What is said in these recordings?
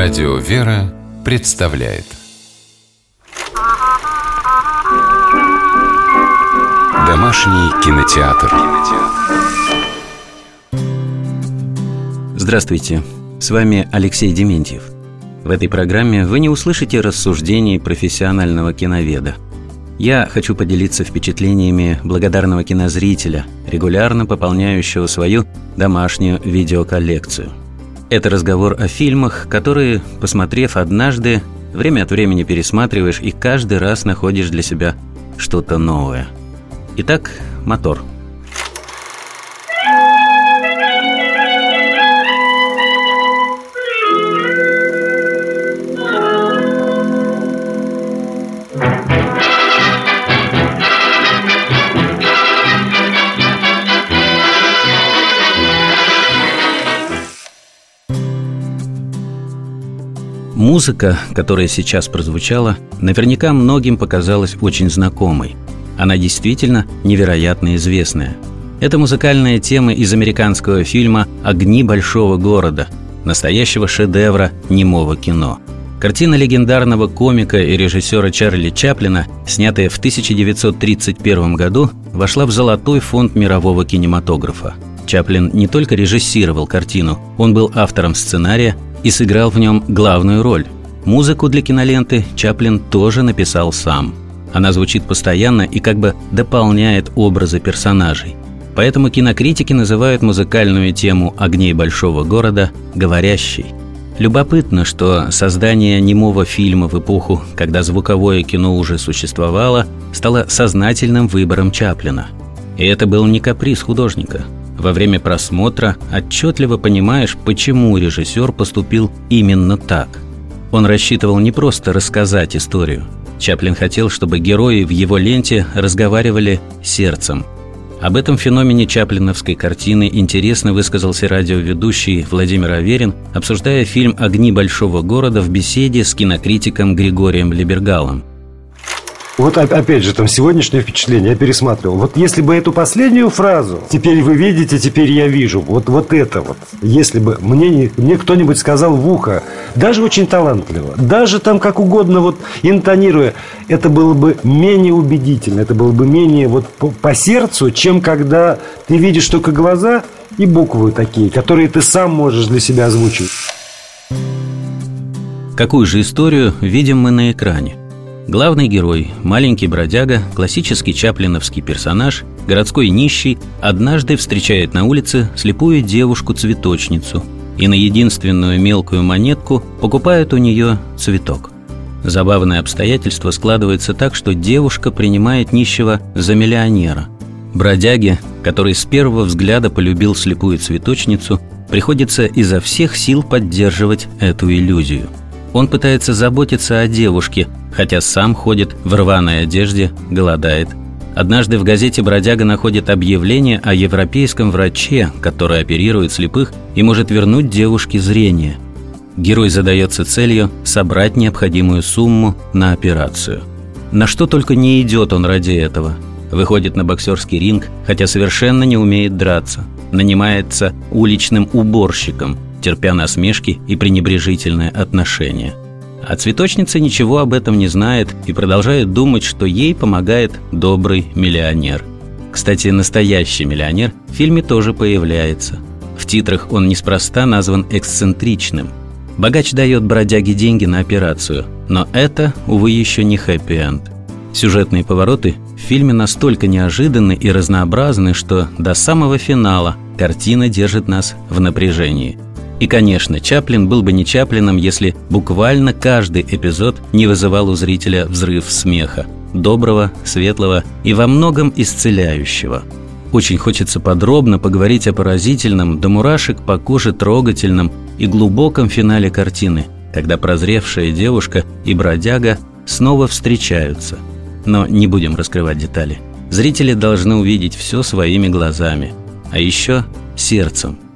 Радио «Вера» представляет Домашний кинотеатр Здравствуйте, с вами Алексей Дементьев. В этой программе вы не услышите рассуждений профессионального киноведа. Я хочу поделиться впечатлениями благодарного кинозрителя, регулярно пополняющего свою домашнюю видеоколлекцию – это разговор о фильмах, которые, посмотрев однажды, время от времени пересматриваешь и каждый раз находишь для себя что-то новое. Итак, мотор – Музыка, которая сейчас прозвучала, наверняка многим показалась очень знакомой. Она действительно невероятно известная. Это музыкальная тема из американского фильма «Огни большого города», настоящего шедевра немого кино. Картина легендарного комика и режиссера Чарли Чаплина, снятая в 1931 году, вошла в золотой фонд мирового кинематографа. Чаплин не только режиссировал картину, он был автором сценария и сыграл в нем главную роль. Музыку для киноленты Чаплин тоже написал сам. Она звучит постоянно и как бы дополняет образы персонажей. Поэтому кинокритики называют музыкальную тему «Огней большого города» «говорящей». Любопытно, что создание немого фильма в эпоху, когда звуковое кино уже существовало, стало сознательным выбором Чаплина. И это был не каприз художника – во время просмотра отчетливо понимаешь, почему режиссер поступил именно так. Он рассчитывал не просто рассказать историю. Чаплин хотел, чтобы герои в его ленте разговаривали сердцем. Об этом феномене чаплиновской картины интересно высказался радиоведущий Владимир Аверин, обсуждая фильм «Огни большого города» в беседе с кинокритиком Григорием Либергалом. Вот опять же, там сегодняшнее впечатление я пересматривал. Вот если бы эту последнюю фразу «теперь вы видите, теперь я вижу», вот, вот это вот, если бы мне, мне кто-нибудь сказал в ухо, даже очень талантливо, даже там как угодно вот интонируя, это было бы менее убедительно, это было бы менее вот по, по сердцу, чем когда ты видишь только глаза и буквы такие, которые ты сам можешь для себя озвучить. Какую же историю видим мы на экране? Главный герой, маленький бродяга, классический чаплиновский персонаж, городской нищий, однажды встречает на улице слепую девушку-цветочницу и на единственную мелкую монетку покупает у нее цветок. Забавное обстоятельство складывается так, что девушка принимает нищего за миллионера. Бродяге, который с первого взгляда полюбил слепую цветочницу, приходится изо всех сил поддерживать эту иллюзию – он пытается заботиться о девушке, хотя сам ходит в рваной одежде, голодает. Однажды в газете бродяга находит объявление о европейском враче, который оперирует слепых и может вернуть девушке зрение. Герой задается целью собрать необходимую сумму на операцию. На что только не идет он ради этого. Выходит на боксерский ринг, хотя совершенно не умеет драться. Нанимается уличным уборщиком – терпя насмешки и пренебрежительное отношение. А цветочница ничего об этом не знает и продолжает думать, что ей помогает добрый миллионер. Кстати, настоящий миллионер в фильме тоже появляется. В титрах он неспроста назван эксцентричным. Богач дает бродяге деньги на операцию, но это, увы, еще не хэппи-энд. Сюжетные повороты в фильме настолько неожиданны и разнообразны, что до самого финала картина держит нас в напряжении – и, конечно, Чаплин был бы не Чаплином, если буквально каждый эпизод не вызывал у зрителя взрыв смеха. Доброго, светлого и во многом исцеляющего. Очень хочется подробно поговорить о поразительном, до мурашек по коже трогательном и глубоком финале картины, когда прозревшая девушка и бродяга снова встречаются. Но не будем раскрывать детали. Зрители должны увидеть все своими глазами, а еще сердцем –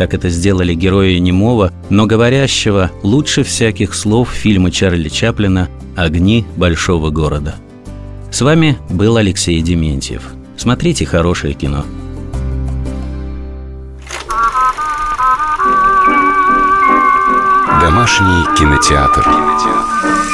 как это сделали герои немого, но говорящего лучше всяких слов фильма Чарли Чаплина «Огни большого города». С вами был Алексей Дементьев. Смотрите хорошее кино. Домашний кинотеатр.